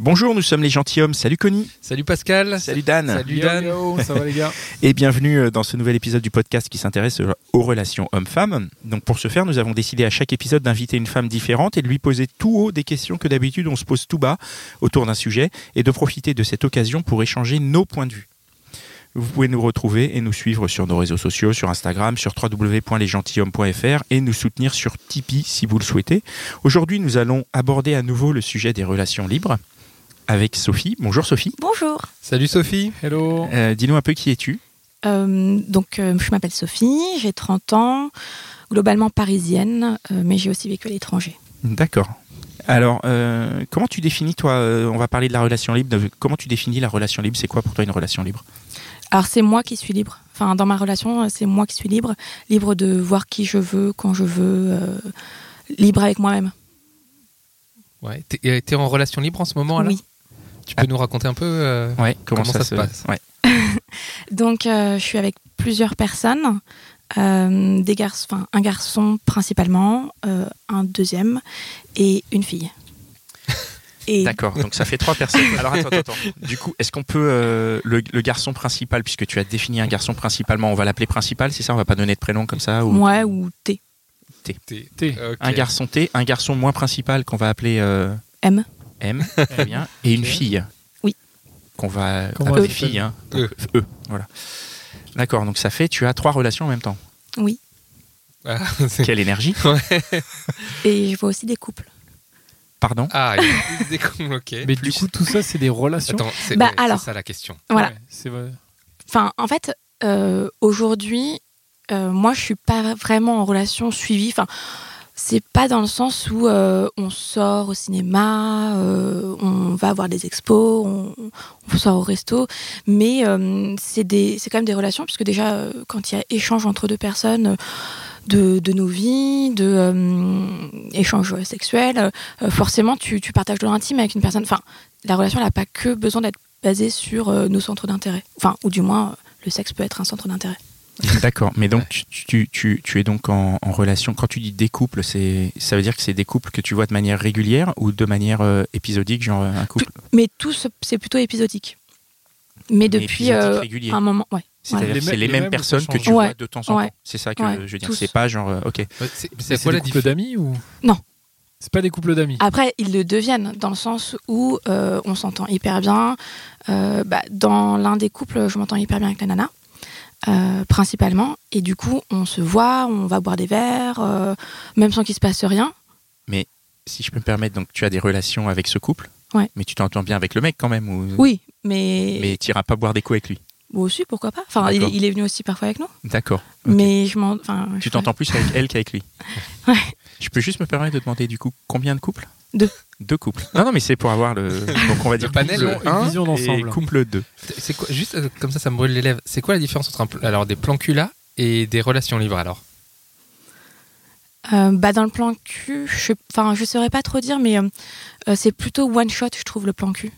Bonjour, nous sommes les gentilshommes. Salut Connie. Salut Pascal. Salut Dan. Salut Yo, Dan. yo, ça va les gars Et bienvenue dans ce nouvel épisode du podcast qui s'intéresse aux relations hommes-femmes. Donc pour ce faire, nous avons décidé à chaque épisode d'inviter une femme différente et de lui poser tout haut des questions que d'habitude on se pose tout bas autour d'un sujet et de profiter de cette occasion pour échanger nos points de vue. Vous pouvez nous retrouver et nous suivre sur nos réseaux sociaux, sur Instagram, sur www.lesgentilhommes.fr et nous soutenir sur Tipeee si vous le souhaitez. Aujourd'hui, nous allons aborder à nouveau le sujet des relations libres avec Sophie. Bonjour Sophie. Bonjour. Salut Sophie. Hello Euh, Dis-nous un peu qui es-tu Euh, donc, euh, je m'appelle Sophie, j'ai 30 ans, globalement parisienne, euh, mais j'ai aussi vécu à l'étranger. D'accord. Alors, euh, comment tu définis, toi, euh, on va parler de la relation libre, comment tu définis la relation libre? C'est quoi pour toi une relation libre? Alors, c'est moi qui suis libre. Enfin, dans ma relation, c'est moi qui suis libre, libre de voir qui je veux, quand je veux, euh, libre avec moi-même. Ouais. T'es en relation libre en ce moment là Oui. Tu peux nous raconter un peu euh, Ouais, Comment ça se passe? ouais. Donc, euh, je suis avec plusieurs personnes, euh, des garçons, enfin, un garçon principalement, euh, un deuxième et une fille. Et D'accord, donc ça fait trois personnes. Alors attends, attends, attends. Du coup, est-ce qu'on peut euh, le, le garçon principal, puisque tu as défini un garçon principalement, on va l'appeler principal, c'est ça? On va pas donner de prénom comme ça ou... moi ou T. T. ok. Un garçon T, un garçon moins principal qu'on va appeler euh, M. M, très bien, et une fille. Oui. Qu'on va Comment appeler s'appelle fille. Hein. E. Donc, E, voilà. D'accord, donc ça fait, tu as trois relations en même temps. Oui. Ah, c'est- Quelle énergie Et je vois aussi des couples. Pardon Ah, il y a plus des cons, ok. Mais du coup, tout ça, c'est des relations Attends, c'est Bah, ouais, c'est alors. ça la question. Voilà. Ouais, c'est vrai. Enfin, en fait, euh, aujourd'hui, euh, moi, je suis pas vraiment en relation suivie. Enfin, c'est pas dans le sens où euh, on sort au cinéma, euh, on va voir des expos, on, sort au resto, mais euh, c'est quand même des relations puisque déjà, euh, quand il y a échange entre deux personnes. De, de nos vies, de échanges sexuels, euh, forcément tu, tu partages de l'intime avec une personne. Enfin, la relation n'a pas que besoin d'être basée sur nos centres d'intérêt. Enfin, ou du moins, le sexe peut être un centre d'intérêt. D'accord, mais donc tu, tu, tu, tu es donc en, en relation, quand tu dis des couples, c'est, ça veut dire que c'est des couples que tu vois de manière régulière ou de manière euh, épisodique, genre euh, un couple? Mais tout, ce- c'est plutôt épisodique. Mais depuis épisodique euh, un moment, ouais. C'est-à-dire c'est les les mêmes mêmes, personnes que tu vois de temps en ouais. temps. C'est ça que Ouais, je veux dire. C'est pas genre, ok. C'est quoi des la couples différence d'amis ou? Non. C'est pas des couples d'amis. Après, ils le deviennent dans le sens où euh, on s'entend hyper bien. Euh, bah, dans l'un des couples, je m'entends hyper bien avec la nana, euh, principalement. Et du coup, on se voit, on va boire des verres, euh, même sans qu'il se passe rien. Si je peux me permettre, donc tu as des relations avec ce couple, Ouais. mais tu t'entends bien avec le mec quand même ou... Oui, mais, Mais tu iras pas boire des coups avec lui? Bon, aussi, pourquoi pas? Enfin, il, est venu aussi parfois avec nous. D'accord. Mais je m'en. Enfin, Tu t'entends plus avec elle qu'avec lui? Ouais. Je peux juste me permettre de demander du coup combien de couples? Deux. Deux couples. Non, non, mais c'est pour avoir le. Donc on va dire panel, couple ouais, une 1 vision d'ensemble. et couple 2. C'est quoi Juste euh, comme ça, ça me brûle les lèvres. C'est quoi la différence entre un pl- alors des plans cul là et des relations libres alors? Euh, bah, dans le plan cul, je, enfin, je saurais pas trop dire, mais euh, euh, c'est plutôt one shot, je trouve, le plan cul.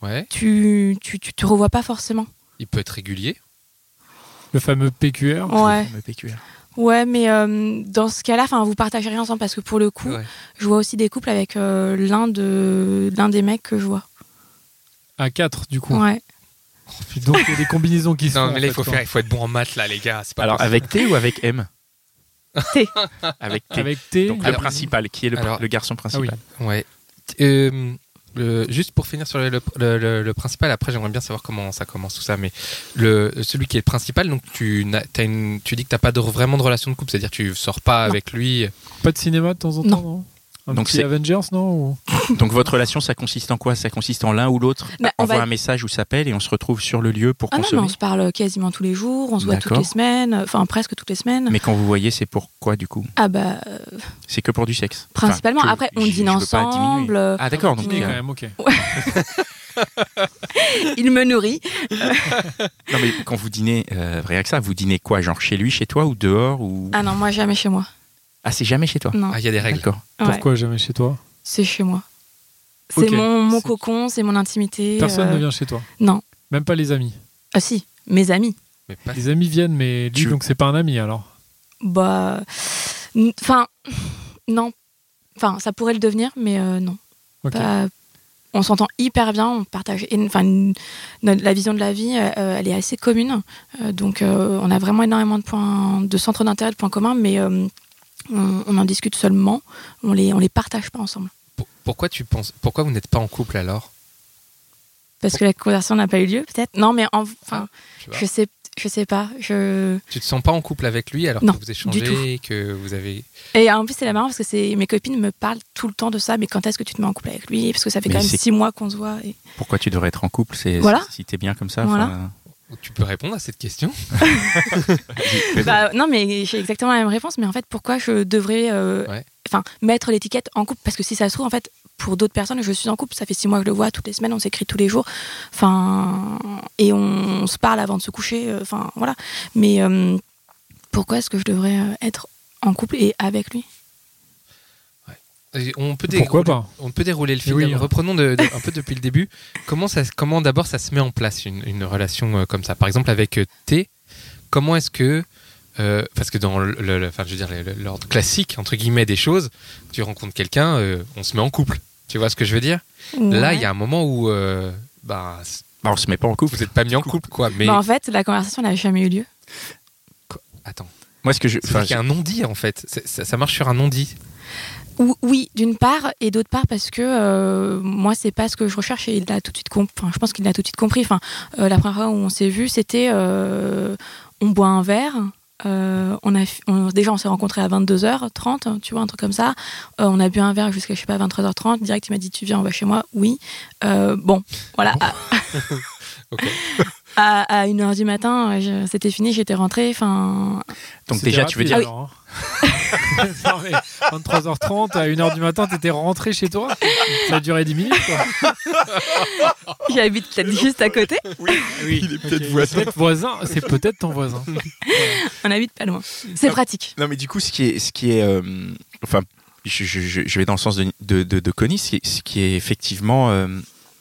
Ouais. Tu, tu, tu te revois pas forcément. Il peut être régulier. Le fameux PQR. Ouais, Le PQR. Ouais, mais euh, dans ce cas-là, enfin, vous partagez rien ensemble parce que pour le coup, Ouais. je vois aussi des couples avec euh, l'un de l'un des mecs que je vois. À 4, du coup. Ouais. Donc, il y a des combinaisons qui se Non, mais là il faut faire, il faut être bon en maths là, les gars. C'est pas Alors possible. avec T ou avec M? T. Avec. T. Avec T. Donc Alors- le principal, qui est le, alors- le garçon principal. Ouais. Euh, le- juste pour finir sur le, le- le- le principal, après j'aimerais bien savoir comment ça commence tout ça, mais le, celui qui est le principal, donc tu, n'as- t'as une, tu dis que t'as pas de, vraiment de relation de couple, c'est-à-dire que tu sors pas Non. avec lui. Pas de cinéma de temps en temps, non, Un Donc c'est- Avengers, non ou- Donc votre relation, ça consiste en quoi? Ça consiste en l'un ou l'autre Bah, on envoie va- un message ou s'appelle et on se retrouve sur le lieu pour Ah non, mais consommer. on se parle quasiment tous les jours, on se voit toutes les semaines, enfin presque toutes les semaines. Mais quand vous voyez, c'est pourquoi du coup? Ah bah, euh, C'est que pour du sexe principalement. Après, on dîne je ensemble, Ah d'accord, donc Dîner euh, quand même, ok. il me nourrit. non mais quand vous dînez, euh, rien que ça, vous dînez quoi? Genre chez lui, chez toi ou dehors ou Ah non, moi jamais chez moi. Ah c'est jamais chez toi. Non, Ah, il y a des règles. D'accord. Ouais, Pourquoi jamais chez toi c'est chez moi. C'est Ok. mon, mon C'est- cocon, c'est mon intimité. Personne euh, ne vient chez toi. Non. Même pas les amis. Ah si, mes amis. Mais pas- Les amis viennent, mais lui, Tu- donc c'est pas un ami alors. Bah, n- enfin, non. Enfin, ça pourrait le devenir, mais euh, non. Ok. Pas- on s'entend hyper bien, on partage. et- Enfin, n- notre- la vision de la vie, euh, elle est assez commune. Euh, donc, euh, on a vraiment énormément de points, de centres d'intérêt, de points communs, mais euh, on, on en discute seulement. On les, on les partage pas ensemble. Pour- Pourquoi tu penses Pourquoi vous n'êtes pas en couple alors? Parce que la conversation n'a pas eu lieu, peut-être? Non, mais en- enfin, vois je sais, je sais pas. Je Tu te sens pas en couple avec lui alors Non, que vous échangez, que vous avez. Et en plus, c'est la marrant parce que c'est mes copines me parlent tout le temps de ça. Mais quand est-ce que tu te mets en couple avec lui? Parce que ça fait Mais quand même six mois qu'on se voit. et- Pourquoi tu devrais être en couple? C'est Voilà. si t'es bien comme ça. Voilà. Tu peux répondre à cette question. Bah, non, mais j'ai exactement la même réponse. Mais en fait, pourquoi je devrais euh, Ouais. mettre l'étiquette en couple? Parce que si ça se trouve, en fait, pour d'autres personnes, je suis en couple. Ça fait six mois que je le vois toutes les semaines. On s'écrit tous les jours. Enfin, et on, se parle avant de se coucher. euh, Enfin, voilà. Mais euh, pourquoi est-ce que je devrais euh, être en couple et avec lui? Et On peut Pourquoi dérouler- pas On peut dérouler le fil. Oui, hein. Reprenons de- de- un peu depuis le début. Comment, ça, comment d'abord ça se met en place une, une relation euh, comme ça? Par exemple avec euh, T, comment est-ce que euh, parce que dans le, le- le- enfin, je veux dire, l'ordre classique entre guillemets des choses, tu rencontres quelqu'un, euh, on se met en couple. Tu vois ce que je veux dire? Là, il y a un moment où, euh, bah, Bah, on se met pas en couple. vous n'êtes pas mis en couple, quoi. Mais Bah, en fait, la conversation n'a jamais eu lieu. attends, Moi, ce que je, enfin, qu'il y a un non-dit en fait. Ça, ça marche sur un non-dit. Ou- Oui, d'une part, et d'autre part parce que euh, moi, c'est pas ce que je recherche et il l'a tout de suite. Enfin, je pense qu'il l'a tout de suite compris. Enfin, euh, la première fois où on s'est vu, c'était euh, on boit un verre. on a, déjà, on s'est rencontrés à 22h30, tu vois, un truc comme ça. On a bu un verre jusqu'à, je sais pas, 23h30. Direct, il m'a dit Tu viens, on va chez moi Oui. Bon, voilà. à, à 1h du matin, je- c'était fini, j'étais rentrée. Enfin, donc déjà, tu veux dire, alors, hein. Non, mais 23h30, à 1h du matin, t'étais rentré chez toi Ça a duré 10 minutes, quoi. j'habite peut-être juste à côté. Oui, il est peut-être voisin. C'est peut-être ton voisin. On habite pas loin. C'est pratique. Non, mais du coup, ce qui est, ce qui est, euh, enfin, je, je- je- je vais dans le sens de, de, de, de Connie, ce qui est- ce qui est effectivement, euh,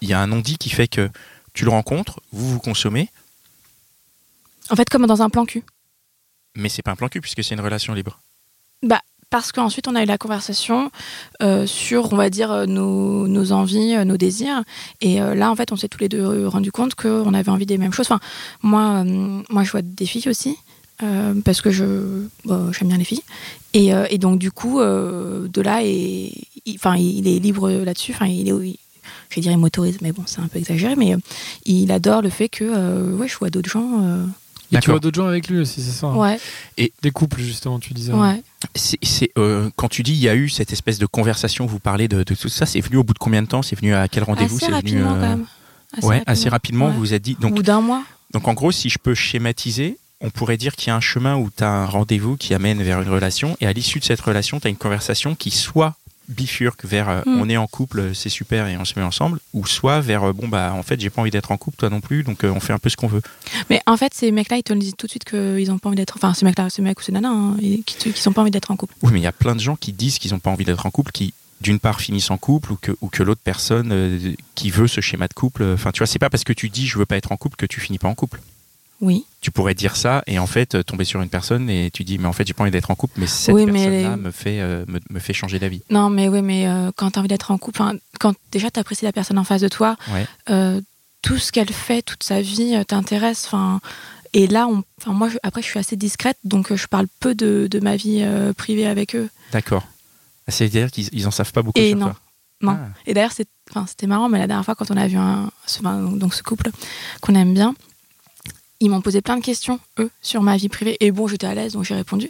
il y a un non-dit qui fait que tu le rencontres, vous vous consommez, En fait, comme dans un plan cul. mais c'est pas un plan cul puisque c'est une relation libre. Parce qu'ensuite, on a eu la conversation euh, sur, on va dire, euh, nos, nos envies, euh, nos désirs. Et euh, là, en fait, on s'est tous les deux rendu compte qu'on avait envie des mêmes choses. Enfin, moi, moi je vois des filles aussi, parce que je bon, j'aime bien les filles. Et, et donc, du coup, de là, et, il, enfin, il est libre là-dessus. Enfin, il est. je il m'autorise, mais bon, c'est un peu exagéré. Mais euh, il adore le fait que, euh, ouais, je vois d'autres gens. euh, Et tu vois d'autres gens avec lui aussi, c'est ça hein ouais, Des couples, justement, tu disais. ouais. C'est, euh, quand tu dis il y a eu cette espèce de conversation, vous parlez de, de tout ça, c'est venu au bout de combien de temps? C'est venu à quel rendez-vous? Assez C'est venu, rapidement, euh, quand même. ouais, assez rapidement. Ouais. Vous vous êtes dit. Au Donc, bout d'un mois. donc en gros, si je peux schématiser, on pourrait dire qu'il y a un chemin où tu as un rendez-vous qui amène vers une relation, et à l'issue de cette relation, tu as une conversation qui soit bifurque vers euh, Mm. on est en couple, c'est super et on se met ensemble, ou soit vers euh, bon bah en fait j'ai pas envie d'être en couple, toi non plus, donc euh, on fait un peu ce qu'on veut. Mais en fait, ces mecs-là, ils te le disent tout de suite qu'ils ont pas envie d'être. Enfin, ces mecs-là, ces mecs ou ces nanas, hein, qui, qui sont pas envie d'être en couple. Oui, mais il y a plein de gens qui disent qu'ils n'ont pas envie d'être en couple, qui d'une part finissent en couple ou que, ou que l'autre personne euh, qui veut ce schéma de couple, enfin tu vois, c'est pas parce que tu dis je veux pas être en couple que tu finis pas en couple. Oui. Tu pourrais dire ça et en fait euh, tomber sur une personne et tu dis mais en fait j'ai pas envie d'être en couple, mais cette Oui, personne-là les- me fait euh, me, me fait changer d'avis. Non, mais oui, mais euh, quand t'as envie d'être en couple, quand déjà t'apprécies la personne en face de toi, Ouais. euh, tout ce qu'elle fait, toute sa vie t'intéresse. Enfin, et là, on, moi, je- après, je suis assez discrète, donc je parle peu de, de ma vie privée avec eux. D'accord. Ah, C'est-à-dire qu'ils ils en savent pas beaucoup Et sur non. toi. Non. Ah. Et d'ailleurs, c'était marrant, mais la dernière fois, quand on a vu un, ce, enfin, donc ce couple qu'on aime bien, ils m'ont posé plein de questions, eux, sur ma vie privée. Et bon, j'étais à l'aise, donc j'ai répondu.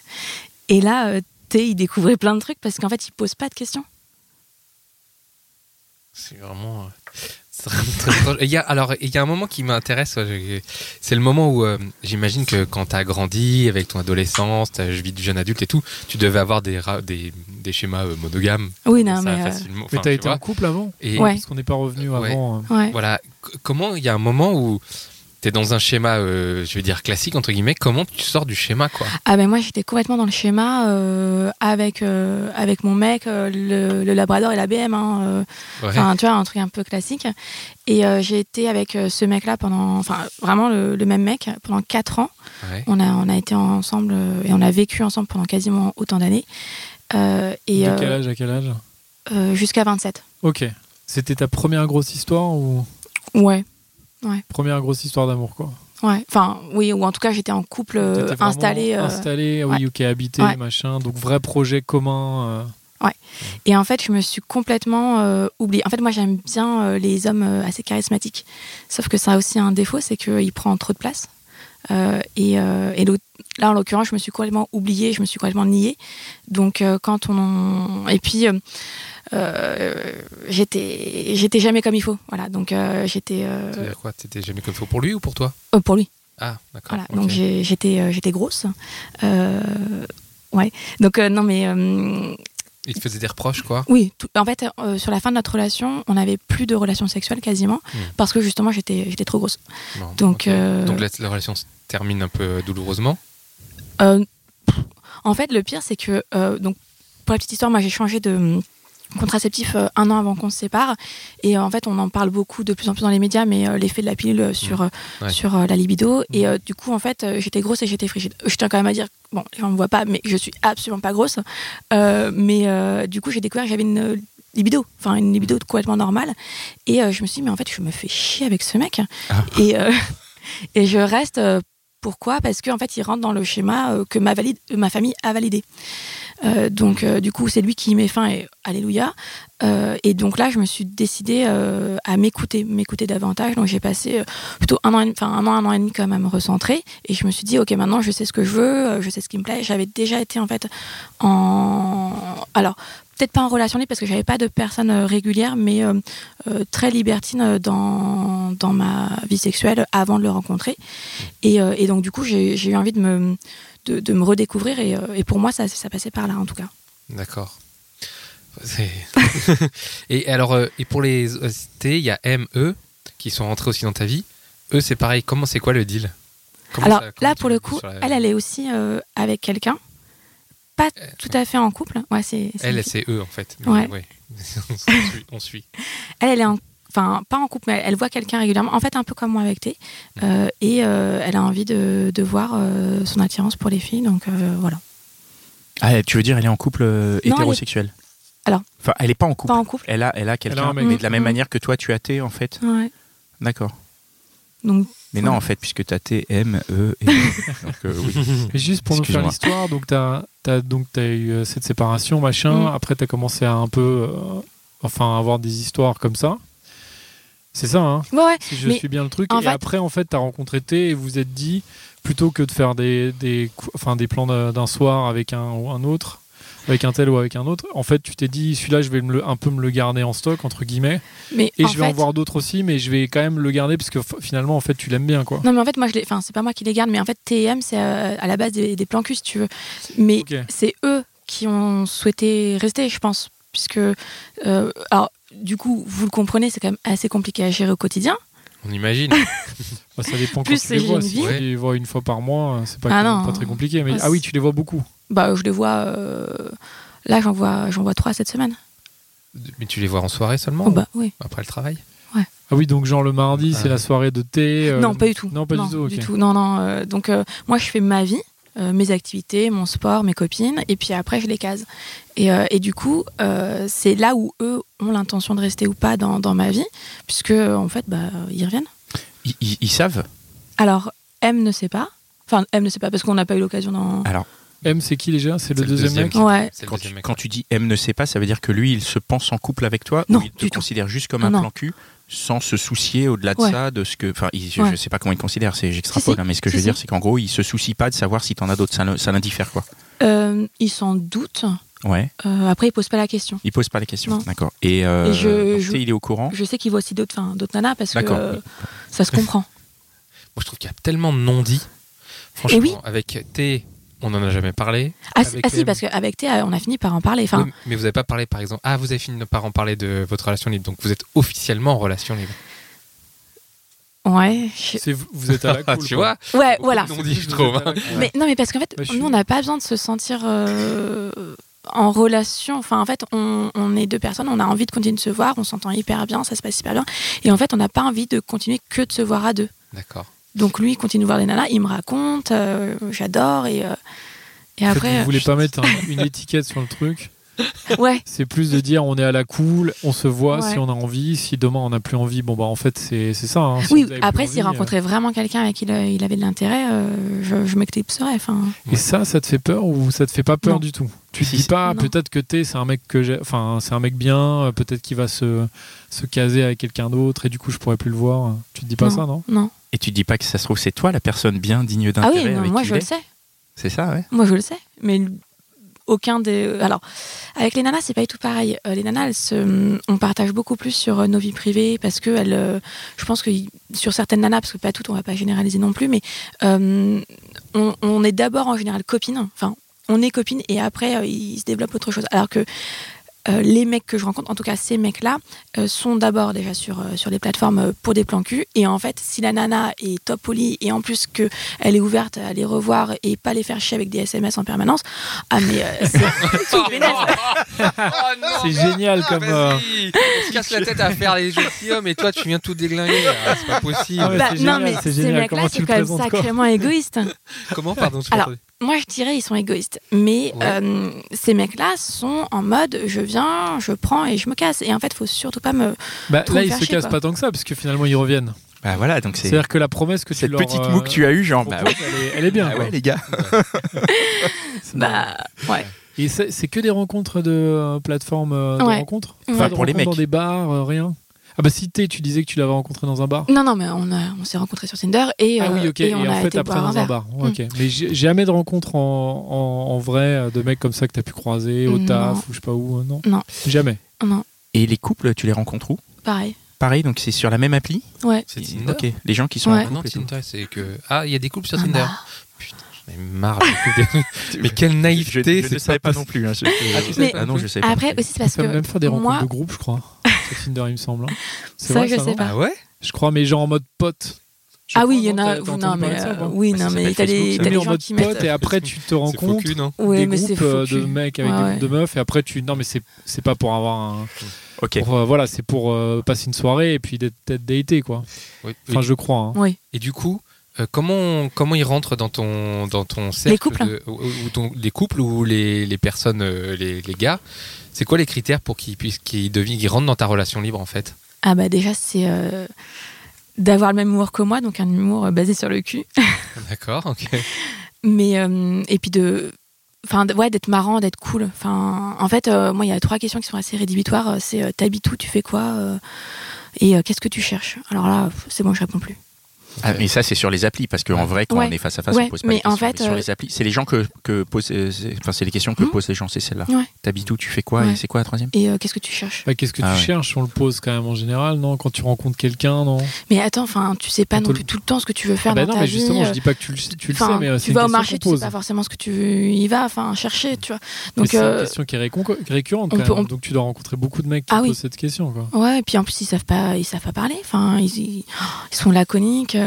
Et là, euh, Thé, il découvrait plein de trucs parce qu'en fait, ils posent pas de questions. C'est vraiment. euh, c'est vraiment très étrange. Et il y a, alors, il y a un moment qui m'intéresse. C'est le moment où euh, j'imagine que quand tu as grandi avec ton adolescence, ta vie de jeune adulte et tout, tu devais avoir des, des, des schémas euh, monogames. Oui, non, mais. euh. Mais tu été vois. en couple avant Et Ouais. Parce qu'on n'est pas revenu Ouais. avant. euh. ouais. voilà, c- comment il y a un moment où tu es dans un schéma, euh, je vais dire classique entre guillemets, comment tu sors du schéma quoi? Ah ben moi j'étais complètement dans le schéma euh, avec euh, avec mon mec euh, le, le Labrador et la BM hein, euh, Ouais. tu vois un truc un peu classique. Et euh, j'ai été avec ce mec là pendant enfin vraiment le, le même mec pendant quatre ans. Ouais. on a on a été ensemble et on a vécu ensemble pendant quasiment autant d'années. Euh, et De quel âge à quel âge? euh, jusqu'à 27 Ok. C'était ta première grosse histoire ou? Ouais première grosse histoire d'amour quoi ouais enfin oui ou en tout cas j'étais en couple euh, installé euh, Installé, oui, ok, habité, Ouais. machin. Donc vrai projet commun. euh. Et en fait, je me suis complètement euh, oubliée. En fait, moi, j'aime bien euh, les hommes assez charismatiques. Sauf que ça a aussi un défaut, c'est qu'il prend trop de place. Euh, et euh, et là, en l'occurrence, je me suis complètement oubliée, je me suis complètement niée. Donc, euh, quand on. Et puis. euh, j'étais j'étais jamais comme il faut voilà donc euh, j'étais euh, C'est-à-dire quoi? T'étais jamais comme il faut pour lui ou pour toi? Pour lui Ah, d'accord. voilà donc j'étais j'étais grosse ouais donc non mais Il te faisait des reproches quoi? Oui, tout- en fait, sur la fin de notre relation, on n'avait plus de relations sexuelles quasiment, Hmm. parce que justement, j'étais j'étais trop grosse. Bon, Donc, Donc la, la relation termine un peu douloureusement. Euh, en fait, le pire, c'est que, euh, donc, pour la petite histoire, moi, j'ai changé de hum, contraceptif euh, un an avant qu'on se sépare. Et euh, en fait, on en parle beaucoup de plus en plus dans les médias, mais euh, l'effet de la pilule sur, Ouais. sur euh, la libido. Et euh, du coup, en fait, j'étais grosse et j'étais frigide. Je tiens quand même à dire, bon, les gens ne me voient pas, mais je suis absolument pas grosse. Mais du coup, j'ai découvert que j'avais une libido, enfin une libido complètement normale. Et je me suis dit, mais en fait, je me fais chier avec ce mec. Ah. Et, et je reste. Pourquoi? Parce qu'en fait, il rentre dans le schéma euh, que euh, ma famille a validé. Euh, donc, du coup, c'est lui qui met fin et alléluia. Et donc là, je me suis décidée à m'écouter, m'écouter davantage. Donc, j'ai passé plutôt un an, enfin un an, un an et demi quand même recentré. Et je me suis dit, ok, maintenant, je sais ce que je veux, je sais ce qui me plaît. J'avais déjà été en fait en, alors peut-être pas en relation libre parce que j'avais pas de personne euh, régulière, mais euh, euh, très libertine dans, dans ma vie sexuelle avant de le rencontrer. Et, euh, et donc du coup, j'ai eu envie de me, de, de me redécouvrir et, et pour moi, ça, ça passait par là en tout cas. D'accord. Et alors, et pour les OST, il y a M, E qui sont rentrés aussi dans ta vie. Eux, c'est pareil. Comment c'est quoi le deal? Comment Alors ça- là, pour le coup, la- elle, elle est aussi euh, avec quelqu'un. Pas tout à fait en couple. Ouais, c'est, Elle, c'est eux en fait. Ouais. on, suit, on suit. elle, elle est en- Enfin, pas en couple, mais elle, elle voit quelqu'un régulièrement. En fait, un peu comme moi avec Thé. Euh, et euh, elle a envie de, de voir euh, son attirance pour les filles. Donc euh, voilà. Ah, tu veux dire, elle est en couple euh, Non, elle est- hétérosexuel Alors. Enfin, elle est pas en couple. Pas en couple. Elle a, elle a quelqu'un, mais de la même Mhm. manière que toi, tu as T, en fait. Ouais. D'accord. Donc, Mais non, en fait, puisque tu as T, M, E, et... donc, euh, oui. Mais juste pour nous faire l'histoire, donc t'as as, donc t'as eu euh, cette séparation, machin. Mm. Après, t'as commencé à un peu, euh, enfin, avoir des histoires comme ça. C'est ça, hein ouais, ouais. Si je Mais suis bien le truc. Et fait- après, en fait, t'as rencontré T et vous vous êtes dit, plutôt que de faire des, des, cou- enfin, des plans d'un d'un soir avec un ou un autre, avec un tel ou avec un autre, en fait, tu t'es dit, celui-là, je vais me le- un peu me le garder en stock, entre guillemets. Mais Et je vais en voir d'autres aussi, mais je vais quand même le garder parce que finalement, en fait, tu l'aimes bien, quoi. Non, mais en fait, moi, je les... enfin, c'est pas moi qui les garde, mais en fait, TM, c'est euh, à la base des, des plans cul, si tu veux. Mais c'est eux qui ont souhaité rester, je pense. Puisque, euh, alors, du coup, vous le comprenez, c'est quand même assez compliqué à gérer au quotidien. On imagine. Bah, ça dépend Plus quand tu les vois. une Si tu les vois une fois par mois, c'est pas, Ah pas très compliqué. Mais... Ah, Ah oui, tu les vois beaucoup. Bah, je les vois. euh, Là, j'en vois, j'en vois trois cette semaine. Mais tu les vois en soirée seulement Oh, bah, oui. Après le travail? Ah oui, donc genre le mardi, Ah. c'est la soirée de thé. euh, non, pas du tout. Non, pas du tout. ok. Non, non. euh, donc, euh, moi, je fais ma vie, euh, mes activités, mon sport, mes copines, et puis après, je les case. Et, euh, et du coup, euh, c'est là où eux ont l'intention de rester ou pas dans, dans ma vie, puisque, en fait, bah, ils reviennent. Ils, ils- ils savent? Alors, M ne sait pas. Enfin, M ne sait pas parce qu'on n'a pas eu l'occasion d'en. Alors, M, c'est qui déjà? C'est le, C'est le deuxième, mec? Ouais. Quand, deuxième tu, mec. quand tu dis M ne sait pas, ça veut dire que lui, il se pense en couple avec toi Non, ou il te tout. considère juste comme un non. plan cul sans se soucier au-delà de Ouais. ça, de ce que. Enfin, il- je, Ouais. je sais pas comment il considère, c'est j'extrapole, Si, si. hein, mais ce que je Si, veux dire, c'est qu'en gros, il se soucie pas de savoir si t'en as d'autres, ça, l'indiffère quoi. Euh, ils s'en doutent. Ouais. Euh, après, il pose pas la question. Il pose pas les questions. Non. D'accord. Et, euh, Et je- donc, je- Thé, il est au courant. Je sais qu'il voit aussi d'autres, enfin, d'autres nanas parce que euh, ça se comprend. Moi, je trouve qu'il y a tellement de non-dits. Franchement, Et oui. avec T, on n'en a jamais parlé. Ah, Avec ah si, les- parce qu'avec Théa, on a fini par en parler. Enfin, Oui, mais vous n'avez pas parlé, par exemple. Ah, vous avez fini par en parler de votre relation libre. Donc, vous êtes officiellement en relation libre. ouais. je- C'est- Vous êtes à la cool. tu vois Ouais, Beaucoup voilà. de non-dits, je trouve. hein. Mais non, mais parce qu'en fait, Bah, nous, on n'a pas besoin de se sentir euh, en relation. Enfin, en fait, on, on est deux personnes, on a envie de continuer de se voir, on s'entend hyper bien, ça se passe hyper bien. Et en fait, on n'a pas envie de continuer que de se voir à deux. D'accord. Donc lui, il continue de voir les nanas, il me raconte, euh, j'adore. Et, euh, et En fait, après, vous voulez pas mettre un- une étiquette sur le truc. ouais. C'est plus de dire on est à la cool, on se voit Ouais. si on a envie. Si demain on n'a plus envie, bon bah en fait c'est c'est ça. hein. Si Oui, après, s'il euh, rencontrait vraiment quelqu'un avec qui il, il avait de l'intérêt, euh, je, je m'éclipserais. Enfin, Et ça, ça te fait peur ou ça te fait pas peur Non. du tout? Tu te dis pas peut-être que t'es c'est un mec que j'ai, enfin c'est un mec bien, euh, peut-être qu'il va se se caser avec quelqu'un d'autre et du coup je pourrais plus le voir. Tu te dis pas Non. ça non? Non. Et tu dis pas que ça se trouve, c'est toi la personne bien digne Ah d'intérêt oui, non, avec moi qui je le sais. C'est ça, ouais. Moi, je le sais, mais aucun des. Alors, avec les nanas, c'est pas du tout pareil. Euh, les nanas, elles se- on partage beaucoup plus sur euh, nos vies privées parce que elles, euh, je pense que sur certaines nanas, parce que pas toutes, on va pas généraliser non plus, mais euh, on, on est d'abord en général copines. Enfin, on est copines et après, il se développe autre chose. Alors que euh, les mecs que je rencontre, en tout cas ces mecs-là, euh, sont d'abord déjà sur, euh, sur les plateformes pour des plans cul. Et en fait, si la nana est top polie et en plus que elle est ouverte à les revoir et pas les faire chier avec des SMS en permanence, ah mais euh, c'est tout bénef. C'est génial comme. euh, on se casse la tête à faire les gentilshommes et toi tu viens tout déglinguer. Ah, c'est pas possible. Ah Bah, non génial, mais c'est ces mecs-là, quand même sacrément égoïste. Comment Pardon, Alors. Moi, je dirais ils sont égoïstes. Mais Ouais. euh, ces mecs-là sont en mode je viens, je prends et je me casse. Et en fait, faut surtout pas me. Bah, là me ils se chier, cassent quoi. pas tant que ça parce que finalement ils reviennent. Bah voilà, donc c'est C'est-à-dire que la promesse que tu cette leur, petite euh, moue que tu as eue, genre, bah ouais. elle, est, elle est bien. Ah quoi. ouais, les gars. Bah, ouais. Et c'est que des rencontres de euh, plateformes euh, de rencontres de Pour les mecs. dans des bars, euh, rien Ah bah si t'es, tu disais que tu l'avais rencontré dans un bar. Non, non, mais on, a- on s'est rencontrés sur Tinder et, ah euh, oui, ok. et Et, on en a fait été après dans un bar. Ok. Mais j'ai jamais de rencontre en, en, en vrai euh, de mecs comme ça que t'as pu croiser au Non. taf ou je sais pas où. euh, Non. Non. Jamais. Non, Et les couples, tu les rencontres où? Pareil. Pareil, donc c'est sur la même appli? Ouais. C'est Tinder. Ok, les gens qui sont Ouais. en Ah non. Tinder, c'est que. Ah, il y a des couples sur Ah Tinder. bah. Putain, ai marre Mais quelle Je, naïveté je ne savais pas non plus. hein, je- Ah, tu je- savais pas non, je sais pas. Après aussi, c'est parce Ça peut que même faire des rencontres moi, de groupe, je crois. sur Tinder, il me semble. hein. C'est Ça, vrai, je ça, sais pas. Ah ouais? Je crois, mais genre en mode pote. Je ah oui, il y en a. Non, mais ça, euh, oui, non, mais t'as des, Mais des en gens mode qui pote mettent. et après tu te C'est faux rencontres cul, non? Oui, des mais c'est groupes euh, faux de mecs avec Ouais, des ouais. groupes de meufs et après tu non mais c'est c'est pas pour avoir un Ok. pour, euh, voilà c'est pour euh, passer une soirée et puis d'être peut-être daté quoi Oui. enfin je crois hein. Oui. Et du coup, euh, comment comment ils rentrent dans ton dans ton cercle couples de- ou, ou ton- les couples ou les, les personnes euh, les, les gars? C'est quoi les critères pour qu'ils puissent qu'ils deviennent qu'ils rentrent dans ta relation libre en fait? Ah bah déjà, c'est euh, d'avoir le même humour que moi, donc un humour basé sur le cul. D'accord, ok. Mais euh, et puis de, enfin ouais, d'être marrant, d'être cool. Enfin, en fait, euh, moi, il y a trois questions qui sont assez rédhibitoires. C'est t'habites où, tu fais quoi, et qu'est-ce que tu cherches? Alors là, c'est bon, je réponds plus. Ah, mais ça, c'est sur les applis, parce qu'en vrai, quand Ouais. on est face à face, Ouais, on pose pas mais les questions. en fait, sur euh, les applis, c'est les gens que, que posent, euh, enfin, c'est les questions que Mhm. posent les gens, c'est celle-là. Ouais. T'habites où, tu fais quoi, Ouais. et c'est quoi la troisième? Et euh, qu'est-ce que tu cherches? Bah, qu'est-ce que Ah tu ouais. cherches? On le pose quand même en général non? Quand tu rencontres quelqu'un non? Mais attends, enfin, tu sais pas On non plus tout le temps ce que tu veux faire Ah bah dans non ta mais vie. justement euh, je dis pas que tu le, tu le sais mais tu vas au marché, tu sais pas forcément ce que tu y vas, enfin, chercher, tu vois. Donc, c'est une question qui est récurrente donc tu dois rencontrer beaucoup de mecs qui Ah posent cette question quoi Ouais, et puis en plus ils savent pas, ils savent pas parler. Enfin, ils, ils, ils sont laconiques.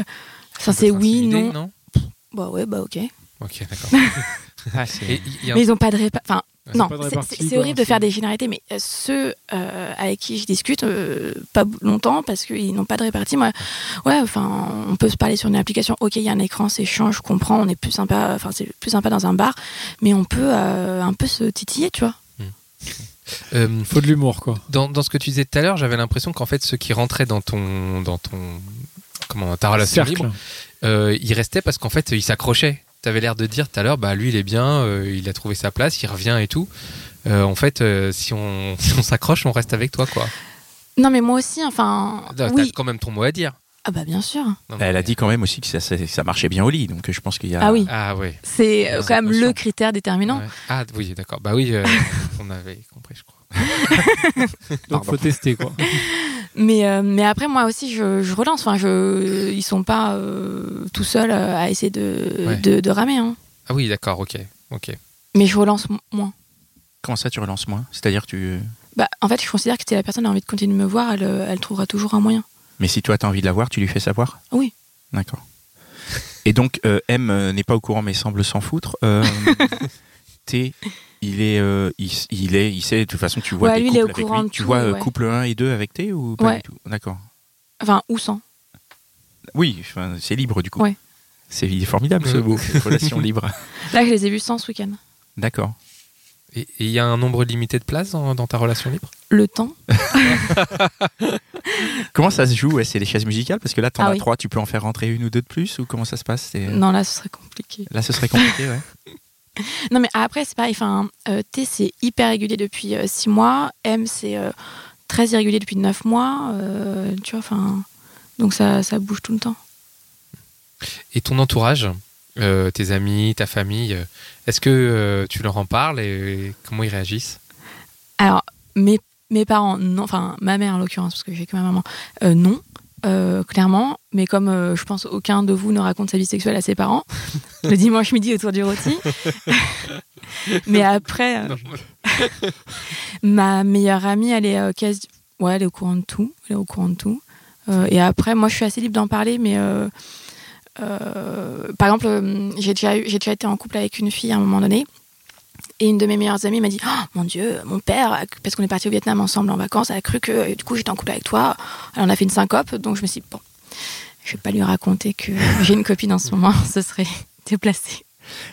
Enfin, c'est oui, intimider, non. Bah ouais, bah ok. Ok, d'accord. Ah, un- Mais ils ont pas de répa- Enfin, non, c'est- horrible de faire des généralités, mais euh, ceux euh, avec qui je discute, euh, pas longtemps parce qu'ils n'ont pas de répartie. Moi, ouais, enfin, on peut se parler sur une application. Ok, il y a un écran, c'est chiant, je comprends. On est plus sympa. Enfin, c'est plus sympa dans un bar, mais on peut euh, un peu se titiller, tu vois. euh, faut de l'humour quoi dans, dans ce que tu disais tout à l'heure, j'avais l'impression qu'en fait ceux qui rentraient dans ton dans ton comment ta relation cercle libre, euh, ils restaient parce qu'en fait ils s'accrochaient. T'avais l'air de dire tout à l'heure, bah lui il est bien, euh, il a trouvé sa place, il revient et tout. Euh, en fait, euh, si on si on s'accroche, on reste avec toi quoi. Non, mais moi aussi, enfin, T'as oui. quand même ton mot à dire. Ah bah bien sûr. Non, Elle a dit quand même aussi que ça, ça, ça marchait bien au lit, donc je pense qu'il y a. Ah oui, Ah ouais. c'est quand même notion. le critère déterminant. Ouais. Ah oui, d'accord. Bah oui, euh, on avait compris, je crois. Donc faut tester quoi. Mais, euh, mais après, moi aussi, je, je relance. Enfin, je, ils sont pas euh, tout seuls euh, à essayer de, Ouais. de, de ramer. hein. Ah oui, d'accord, ok. ok. Mais je relance moins. Comment ça, tu relances moins? C'est-à-dire, tu. Bah, en fait, je considère que si la personne a envie de continuer de me voir, elle, elle trouvera toujours un moyen. Mais si toi, tu as envie de la voir, tu lui fais savoir? Oui. D'accord. Et donc, euh, M n'est pas au courant, mais semble s'en foutre. Euh, T, il est, euh, il, il est, il sait, de toute façon, tu vois Ouais, des lui, il est couples au avec courant lui. Tu tout, vois euh, ouais. couple 1 et 2 avec T ou pas Ouais. du tout? D'accord. Enfin, ou sans. Oui, enfin, c'est libre du coup. Ouais. C'est formidable ce mot, relation libre. Là, je les ai vus sans ce week-end. D'accord. Et il y a un nombre limité de places dans, dans ta relation libre? Le temps. Comment ça se joue? Ouais, C'est les chaises musicales Parce que là, t'en Ah as oui. trois, tu peux en faire rentrer une ou deux de plus Ou comment ça se passe? Non, là, ce serait compliqué. Là, ce serait compliqué, ouais. Non, mais après, c'est pareil. Enfin, euh, T, c'est hyper régulier depuis 6 mois. M, c'est euh, très irrégulier depuis 9 mois. Euh, tu vois, enfin. Donc, ça, ça bouge tout le temps. Et ton entourage, euh, tes amis, ta famille, euh, est-ce que euh, tu leur en parles et comment ils réagissent? Alors, mes, mes parents, non, enfin, ma mère en l'occurrence, parce que j'ai que ma maman, euh, non, euh, clairement. Mais comme euh, je pense aucun de vous ne raconte sa vie sexuelle à ses parents, le dimanche midi autour du rôti. mais après, euh, ma meilleure amie, elle est quasi. Ouais, elle est au courant de tout. Elle est au courant de tout. Et après, moi, je suis assez libre d'en parler, mais. par exemple, j'ai déjà, eu- j'ai déjà été en couple avec une fille à un moment donné. Et une de mes meilleures amies m'a dit Oh, Mon Dieu, mon père, parce qu'on est parti au Vietnam ensemble en vacances, a cru que et du coup j'étais en couple avec toi. Alors on a fait une syncope, donc je me suis dit Bon, je vais pas lui raconter que j'ai une copine en ce moment, ce serait déplacé.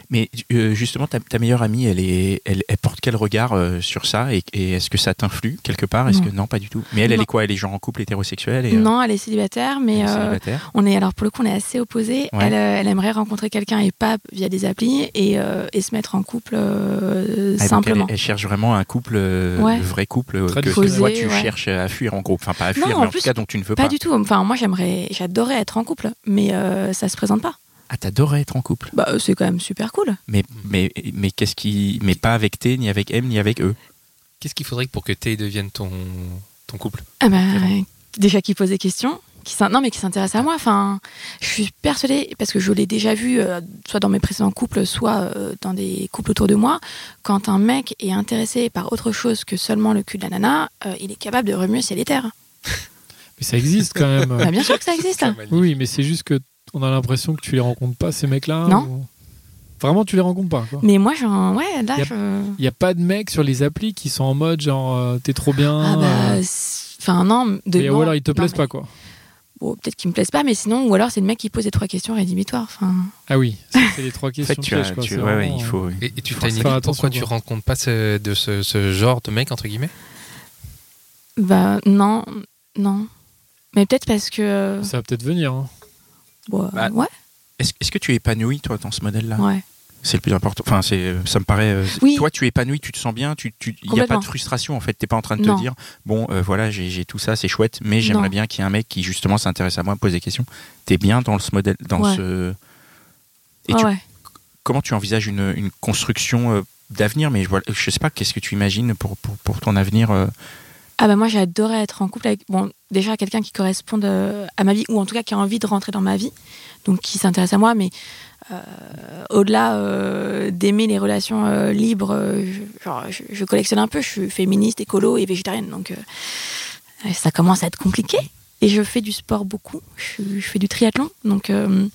Mais euh, justement, ta, ta meilleure amie, elle, est, elle, elle porte quel regard euh, sur ça Et, et est-ce que ça t'influe quelque part? Est-ce Non. que non, pas du tout? Mais elle, elle Non. est quoi? Elle est genre en couple hétérosexuel et, euh, Non, elle est célibataire, mais elle est euh, célibataire on est alors pour le coup on est assez opposés. Ouais. Elle, euh, elle aimerait rencontrer quelqu'un et pas via des applis et, euh, et se mettre en couple euh, Ah, simplement. elle, elle cherche vraiment un couple, euh, Ouais. le vrai couple euh, que, que Traditionnel. toi Posé, tu ouais. cherches à fuir en gros. Enfin, pas à fuir, Non, mais en en plus, tout cas dont tu ne veux Pas pas. du tout. Enfin, moi j'aimerais, j'adorais être en couple, mais euh, ça se présente pas. Ah, t'adorais être en couple. Bah, euh, c'est quand même super cool. Mais, mais, mais qu'est-ce qui. Mais pas avec T, ni avec M, ni avec E. Qu'est-ce qu'il faudrait pour que T devienne ton, ton couple Ah bah, déjà qui pose des questions, qui non mais qui s'intéresse à moi. Enfin, je suis persuadée parce que je l'ai déjà vu, euh, soit dans mes précédents couples, soit euh, dans des couples autour de moi. Quand un mec est intéressé par autre chose que seulement le cul de la nana, euh, il est capable de remuer ciel et terre. Mais ça existe quand même. Bah, bien sûr que ça existe. oui, mais c'est juste que on a l'impression que tu les rencontres pas ces mecs-là. Non. ou- Vraiment, tu les rencontres pas. quoi. Mais moi, j'en, ouais, là. Il y a pas de mecs sur les applis qui sont en mode genre euh, t'es trop bien. ah euh, bah, c'est- enfin non, de, et non, ou alors ils te non, plaisent mais- pas quoi. Bon, peut-être qu'ils me plaisent pas, mais sinon, ou alors c'est le mec qui pose les trois questions rédhibitoires. Enfin, Ah oui, c'est les trois En questions fait, tu pièges, as. quoi. tu- ouais, il euh, faut. Et, et tu Faut as une idée pourquoi tu rencontres pas ce, de ce, ce genre de mec, entre guillemets? Bah non, non. Mais peut-être parce que. euh, Ça va peut-être venir. hein. Bah, ouais, Est-ce que tu es épanoui, toi, dans ce modèle-là ouais. C'est le plus important. Enfin, c'est, ça me paraît. euh, Oui. Toi, tu es épanoui, tu te sens bien, tu, il n'y a pas de frustration en fait. T'es pas en train de Non. te dire, bon, euh, voilà, j'ai, tout ça, c'est chouette, mais j'aimerais bien qu'il y ait un mec qui justement s'intéresse à moi, me pose des questions. T'es bien dans ce modèle, dans Ouais. ce. Et Ouais, tu- ouais. comment tu envisages une, une construction euh, d'avenir? Mais je, je sais pas, qu'est-ce que tu imagines pour, pour, pour ton avenir euh, Ah bah moi j'adorais être en couple avec bon déjà quelqu'un qui corresponde euh, à ma vie ou en tout cas qui a envie de rentrer dans ma vie donc qui s'intéresse à moi mais euh, au-delà euh, d'aimer les relations euh, libres euh, je, genre, je, je collectionne un peu je suis féministe écolo et végétarienne donc euh, ça commence à être compliqué. Et je fais du sport beaucoup je, fais du triathlon donc euh,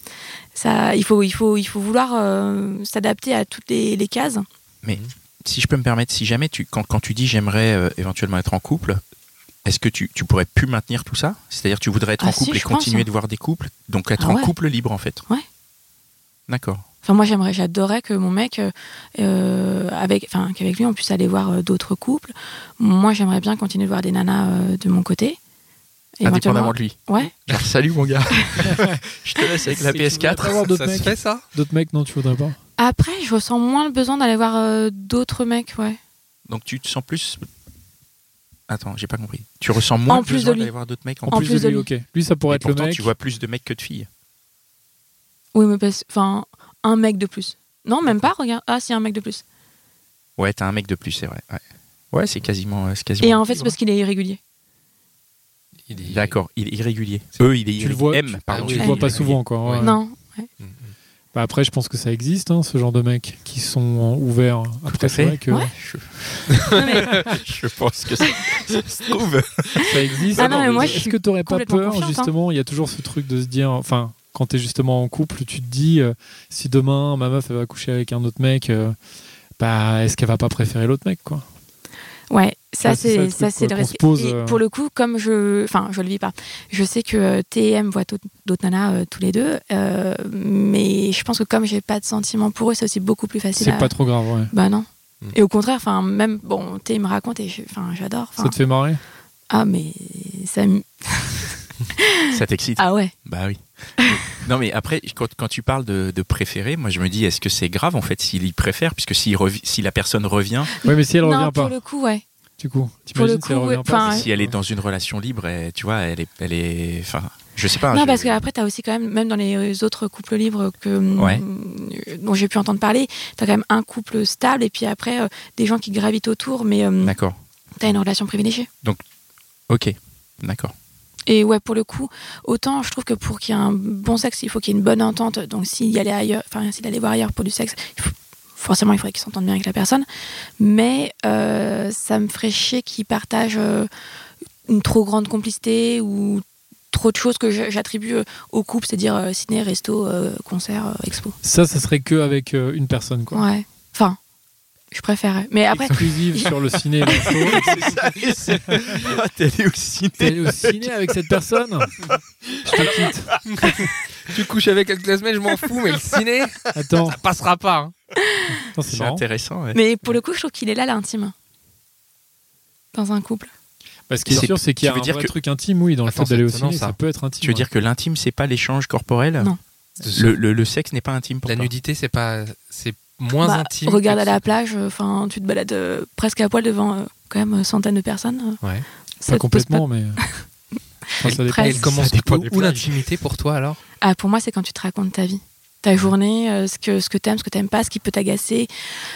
ça il faut il faut il faut vouloir euh, s'adapter à toutes les, les cases Si je peux me permettre, si jamais tu, quand, quand tu dis j'aimerais euh, éventuellement être en couple, est-ce que tu, tu pourrais plus maintenir tout ça? C'est-à-dire tu voudrais être Ah en si, couple et pense, continuer hein. de voir des couples, donc être Ah en couple libre en fait Ouais. D'accord. Enfin, moi, j'aimerais, j'adorais que mon mec, euh, euh, avec, enfin, qu'avec lui, on puisse aller voir euh, d'autres couples. Moi, j'aimerais bien continuer de voir des nanas euh, de mon côté. Indépendamment de lui. Ouais. Genre, salut mon gars. je te laisse avec la Si tu voudrais pas PS4. voir d'autres Ça se mecs, fait ça? D'autres mecs, non, tu voudrais pas. Après, je ressens moins le besoin d'aller voir euh, d'autres mecs, ouais. Donc tu te sens plus Attends, j'ai pas compris. Tu ressens moins En de plus besoin de lui. d'aller voir d'autres mecs en, plus, plus de de lui, ok. Lui, ça pourrait Et être le mec. tu vois plus de mecs que de filles. Oui, mais parce- enfin, un mec de plus. Non, même pas, regarde. Ah, si, un mec de plus. Ouais, t'as un mec de plus, c'est vrai. Ouais, ouais c'est quasiment, euh, c'est quasiment. Et en fait, c'est parce qu'il est irrégulier. D'accord, il est irrégulier. Eux, il est Tu le irrégulier. vois- M, tu- pardon. tu Tu le le vois Ouais. pas souvent, quoi. ouais. Ouais. Non. Mm, mm. Bah après, je pense que ça existe, hein, ce genre de mecs qui sont ouverts. Après, c'est vrai que Ouais. Je, pense que ça, ça se trouve. ça existe. Ah non, mais Est-ce que tu n'aurais pas peur, hein. justement Il y a toujours ce truc de se dire, enfin, quand tu es justement en couple, tu te dis, euh, si demain ma meuf elle va coucher avec un autre mec, euh, bah, est-ce qu'elle va pas préférer l'autre mec, quoi? Ouais, ça Ouais, c'est ça, le c'est le respect. pose, Et euh. pour le coup, comme je, enfin, je le vis pas. Je sais que euh, T et M voient tout- d'autres nanas euh, tous les deux, euh, mais je pense que comme j'ai pas de sentiments pour eux, c'est aussi beaucoup plus facile. C'est à... pas trop grave, ouais. Bah non. Mm. Et au contraire, enfin même bon, T il me raconte et enfin j'adore. Ça te fait marrer? Ah mais ça me- Ça t'excite ah ouais. Bah oui. non, mais après, quand, quand tu parles de, de préférer, moi je me dis, est-ce que c'est grave en fait s'il y préfère Puisque revi- si la personne revient, Ouais, mais si elle non revient pour pas, le coup ouais. du coup, Pour le t'imagines si elle coup, revient ouais, pas enfin, si elle est dans une relation libre, elle- tu vois, elle est. Elle est enfin, je sais pas. Non, je- parce qu'après, tu as aussi quand même, même dans les autres couples libres que, Ouais. euh, dont j'ai pu entendre parler, tu as quand même un couple stable et puis après euh, des gens qui gravitent autour, mais D'accord. tu as une relation privilégiée. Ok. D'accord. Et ouais, pour le coup, autant je trouve que pour qu'il y ait un bon sexe, il faut qu'il y ait une bonne entente. Donc s'il allait ailleurs, enfin s'il allait voir ailleurs pour du sexe, il faut- forcément il faudrait qu'il s'entende bien avec la personne. Mais euh, ça me ferait chier qu'il partage euh, une trop grande complicité ou trop de choses que j'attribue euh, au couple, c'est-à-dire euh, ciné, resto, concert, expo. Ça, ça serait que avec une personne, quoi. Ouais. Enfin, je préfère. Mais après, Exclusive sur le ciné. et l'info. Ah, t'es allé au ciné. T'es allé au ciné avec cette personne Je te quitte. Tu couches avec un classmate, je m'en fous, mais le ciné, Attends, ça passera pas. hein. Attends, c'est C'est marrant. intéressant. ouais. mais pour le coup, je trouve qu'il est là l'intime dans un couple. Bah, ce qui est C'est- sûr, c'est qu'il y a tu veux un dire vrai que- truc intime, oui, dans le Attends, fait d'aller au c'est étonnant, ciné, ça. ça. peut être intime. Tu veux ouais. dire que l'intime, c'est pas l'échange corporel Non. Le, le- le sexe n'est pas intime pour La toi nudité, c'est pas, c'est moins Bah, intime. Regarde à la plage, enfin, tu te balades euh, presque à poil devant euh, quand même euh, centaines de personnes. euh, Ouais. ça Pas complètement, mais. Enfin, ça. Elle commence Ça dépend où, où l'intimité pour toi alors? Ah, pour moi, c'est quand tu te racontes ta vie. Ta journée, euh, ce que, ce que t'aimes, ce que t'aimes pas, ce qui peut t'agacer.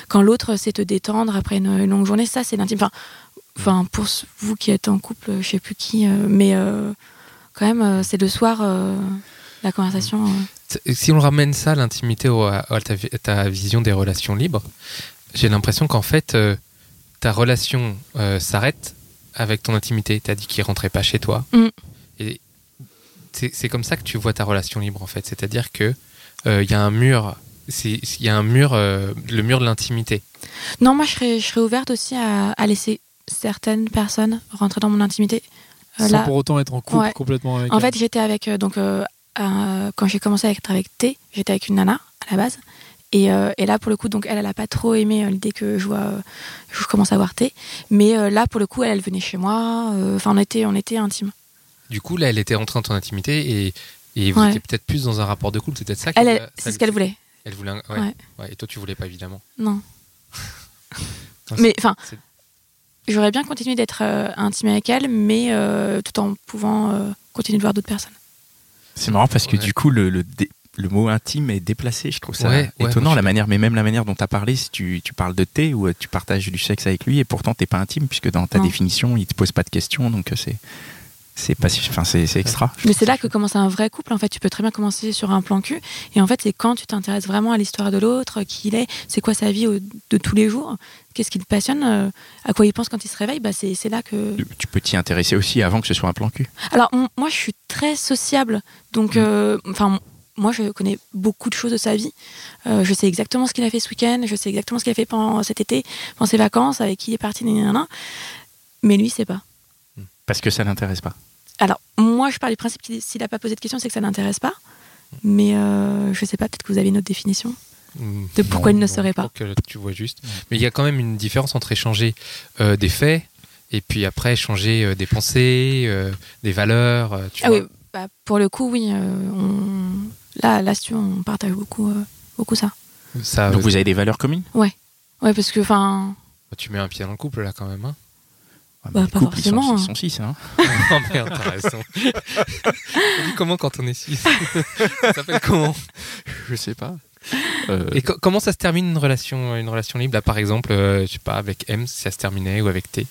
Quand l'autre sait te détendre après une, une longue journée, ça, c'est l'intime. Enfin, enfin, pour ce- vous qui êtes en couple, je sais plus qui, euh, mais euh, quand même, euh, c'est le soir, euh, la conversation. Si on ramène ça, l'intimité, à, à ta, vi- à ta vision des relations libres, j'ai l'impression qu'en fait, euh, ta relation euh, s'arrête avec ton intimité. Tu as dit qu'il rentrait pas chez toi. Mm. Et c'est c'est comme ça que tu vois ta relation libre, en fait. C'est-à-dire que euh, il y a un mur. Il y a un mur, euh, le mur de l'intimité. Non, moi, je serais, je serais ouverte aussi à, à laisser certaines personnes rentrer dans mon intimité. Euh, Sans là, pour autant être en couple Ouais. complètement avec En elle. fait, j'étais avec euh, donc euh, euh, quand j'ai commencé à être avec T, j'étais avec une nana à la base. Et, euh, et là, pour le coup, donc elle, elle a pas trop aimé euh, l'idée que je vois, euh, je commence à voir T. Mais là, pour le coup, elle, elle venait chez moi. Enfin, on était, on était intimes. Du coup, là, elle était rentrée dans ton intimité et, et vous Ouais. étiez peut-être plus dans un rapport de couple. C'est peut-être ça Elle, elle c'est ce qu'elle voulait. Elle voulait. un- ouais. Et toi, tu voulais pas évidemment. Non. Non, Mais enfin, j'aurais bien continué d'être intime avec elle, mais tout en pouvant continuer de voir d'autres personnes. C'est marrant parce que Ouais. du coup, le, le, dé- le mot intime est déplacé. Je trouve ça Ouais, ouais, étonnant, la manière, mais même la manière dont tu as parlé, si tu, tu parles de thé ou euh, tu partages du sexe avec lui et pourtant t'es pas intime puisque dans ta Non. définition, il te pose pas de questions, donc euh, c'est. C'est pas, si- enfin c'est extra. Mais c'est là que commence un vrai couple. En fait, tu peux très bien commencer sur un plan cul. Et en fait, c'est quand tu t'intéresses vraiment à l'histoire de l'autre, qui il est, c'est quoi sa vie de tous les jours, qu'est-ce qui le passionne, euh, à quoi il pense quand il se réveille. Bah, c'est là que. Tu peux t'y intéresser aussi avant que ce soit un plan cul. Alors, moi, je suis très sociable. Donc, Mm. euh, enfin. moi, je connais beaucoup de choses de sa vie. Euh, je sais exactement ce qu'il a fait ce week-end. Je sais exactement ce qu'il a fait pendant cet été, pendant ses vacances, avec qui il est parti. Mais lui, c'est pas. Parce que ça l'intéresse pas. Alors, moi, je pars du principe qu'il s'il n'a pas posé de questions, c'est que ça l'intéresse pas. Mais euh, je sais pas, peut-être que vous avez une autre définition. Mm, De pourquoi il ne non, serait je pas. crois que tu vois juste. Mais il y a quand même une différence entre échanger euh, des faits et puis après échanger euh, des pensées, euh, des valeurs. tu Ah vois. oui, bah, pour le coup, oui. euh, on... Là, là, si on partage beaucoup, euh, beaucoup ça. Ça, Donc vous avez des valeurs communes? Ouais, parce que, enfin, tu mets un pied dans le couple là quand même. hein. Ouais, Bah, pas sont- forcément, Ils hein. sont six, hein. Oh merde, t'as raison. On dit comment quand on est six Ça s'appelle comment Je sais pas. Euh, Et co- comment ça se termine une relation, une relation libre? Là, Par exemple, euh, je sais pas, avec M, si ça se terminait, ou avec T?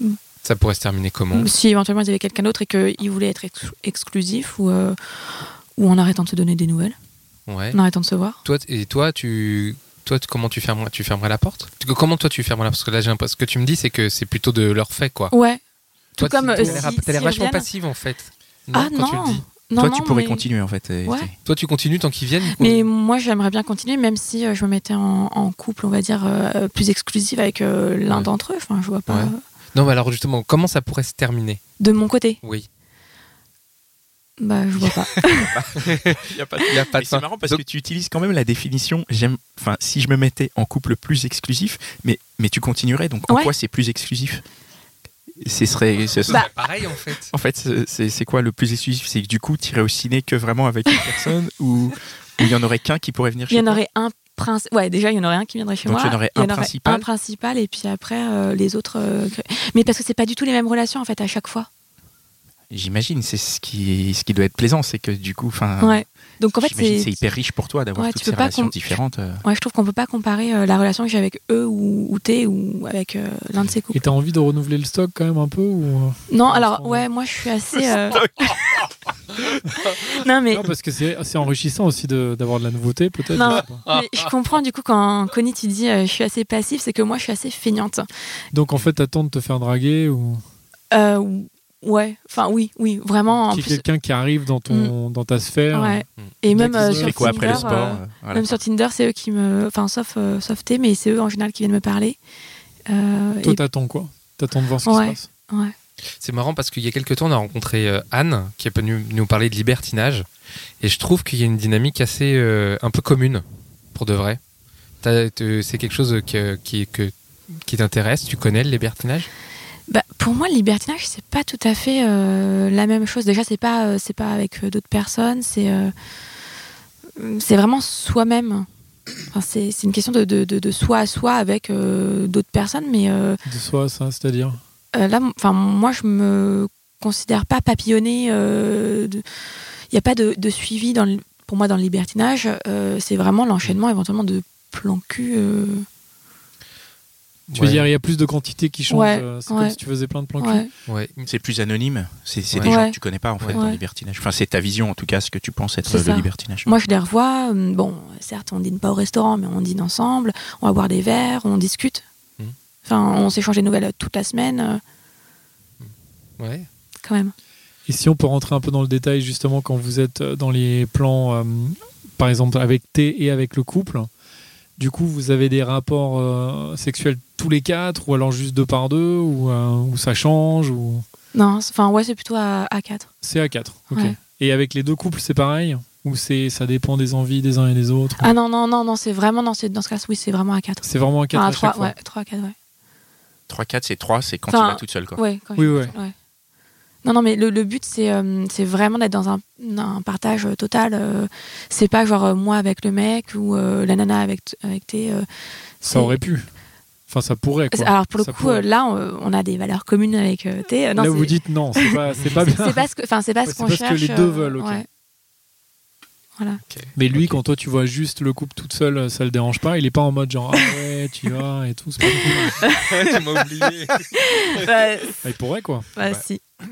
Mm. Ça pourrait se terminer comment? Si éventuellement ils avaient quelqu'un d'autre et qu'ils voulaient être ex- exclusifs ou, euh, ou en arrêtant de se donner des nouvelles, Ouais. en arrêtant de se voir. Toi, et toi, tu, toi, comment tu fermerais, tu fermerais la porte? Comment toi tu fermerais la porte? Parce que là, j'ai l'impression- ce que tu me dis, c'est que c'est plutôt de leur fait, quoi. Ouais. Toi, Tout comme, t'as euh, l'air- si- vachement passive en fait. ah quand non. tu le dis. non, toi, non, tu pourrais mais- continuer en fait. Ouais. Toi, tu continues tant qu'ils viennent. Mais moi, j'aimerais bien continuer, même si euh, je me mettais en, en couple, on va dire, euh, plus exclusif avec euh, l'un Ouais. d'entre eux. Enfin, je vois pas. Ouais. Non, mais alors justement, comment ça pourrait se terminer? De mon côté, Oui. Bah, je vois pas. Il n'y a pas, il y a pas de c'est marrant parce Donc- que tu utilises quand même la définition. J'aime. Enfin, si je me mettais en couple plus exclusif, mais mais tu continuerais. Donc en Ouais. quoi c'est plus exclusif? Ce serait. ce serait- Bah, pareil en fait. En fait, c'est- quoi le plus exclusif? C'est que du coup, tu irais au ciné que vraiment avec une personne ou il y en aurait qu'un qui pourrait venir Il chez y en aurait un principal. Ouais, déjà, il y en aurait un qui viendrait chez Donc, moi. il y en aurait un principal? un principal, et puis après, euh, les autres. euh, Mais parce que c'est pas du tout les mêmes relations, en fait, à chaque fois. J'imagine, c'est ce qui, ce qui doit être plaisant, c'est que du coup, enfin, Ouais. Donc, en fait, c'est. hyper riche pour toi d'avoir Ouais, toutes ces relations différentes. euh. Ouais, je trouve qu'on peut pas comparer euh, la relation que j'ai avec eux ou, ou T ou avec euh, l'un de ses couples. Et t'as envie de renouveler le stock quand même un peu ou... Non, alors, ouais, moi, je suis assez. euh, non, mais. Non, parce que c'est c'est enrichissant aussi de- d'avoir de, la nouveauté, peut-être. Non. Mais je comprends du coup quand Connie tu dis euh, je suis assez passive, c'est que moi je suis assez feignante. Donc en fait, t'attends de te faire draguer ou? Euh, ouais, enfin oui, oui, vraiment. Mm. quelqu'un qui arrive dans, ton, dans ta sphère. ouais. Mm. Et même euh, sur quoi après le Tinder, sport euh, euh, voilà. même sur Tinder, c'est eux qui me, enfin sauf euh, sauf T, mais c'est eux en général qui viennent me parler. Euh, Toi, et- t'attends quoi? T'attends de voir ce Ouais. qui se passe. ouais. C'est marrant parce qu'il y a quelques temps, on a rencontré Anne qui est venue nous parler de libertinage. Et je trouve qu'il y a une dynamique assez euh, un peu commune, pour de vrai. C'est quelque chose que- qui, que- qui t'intéresse? Tu connais le libertinage? Bah, pour moi, le libertinage, c'est pas tout à fait euh, la même chose. Déjà, c'est pas, euh, c'est pas avec euh, d'autres personnes, c'est, c'est vraiment soi-même. Enfin, c'est, c'est une question de, de, de, de soi à soi avec d'autres personnes, mais De soi, ça, c'est-à-dire? là, enfin, moi, je me considère pas papillonnée. Il n'y a pas de, de suivi dans le- pour moi dans le libertinage. C'est vraiment l'enchaînement éventuellement de plan cul. Euh, Tu Ouais. veux dire, il y a plus de quantité qui change. Ouais, euh, c'est ouais. comme si tu faisais plein de plans cul. ouais. Ouais. C'est plus anonyme. C'est des gens Ouais. que tu connais pas en fait Ouais. dans le libertinage. Enfin, c'est ta vision en tout cas, ce que tu penses être le ça. libertinage. Moi, je les revois. euh, Bon, certes, on dîne pas au restaurant, mais on dîne ensemble. On va boire des verres, on discute. Mhm. Enfin, on s'échange des nouvelles toute la semaine, euh, Ouais. quand même. Et si on peut rentrer un peu dans le détail, justement, quand vous êtes euh, dans les plans, euh, par exemple, avec T et avec le couple, du coup, vous avez des rapports euh, sexuels tous les quatre, ou alors juste deux par deux, ou, euh, ou ça change, ou Non, c'est- enfin, ouais, c'est plutôt à, à 4. c'est à quatre. ok. Ouais. Et avec les deux couples, c'est pareil Ou c'est ça dépend des envies des uns et des autres Ah non, non, non, non, c'est vraiment dans, ce- dans ce cas oui, c'est vraiment à 4. C'est vraiment à quatre Enfin, à à 3, chaque fois ouais, 3 à 4, ouais. 3, 4, c'est 3, c'est quand Enfin, tu vas toute seule. Quoi. Ouais, quand Oui, je- ouais. Non, non, mais le, le but, c'est euh, c'est vraiment d'être dans un, un partage total. euh, c'est pas genre euh, moi avec le mec ou euh, la nana avec, t- avec T. euh, Ça c'est- aurait pu. Enfin, ça pourrait. Quoi. Alors, pour le Ça coup, pourrait. euh, là, on, on a des valeurs communes avec euh, T. Euh, non, Là, c'est- vous dites non, c'est pas, c'est pas bien. c'est pas ce que, enfin, c'est pas Ouais, ce c'est qu'on parce que cherche. les deux euh, veulent, ok. ouais. Voilà. Mais lui, quand toi tu vois juste le couple toute seule, ça le dérange pas. Il est pas en mode genre ah ouais, tu vas et tout. C'est pas cool. tu m'as oublié. Bah, Ah, il pourrait quoi. bah, si.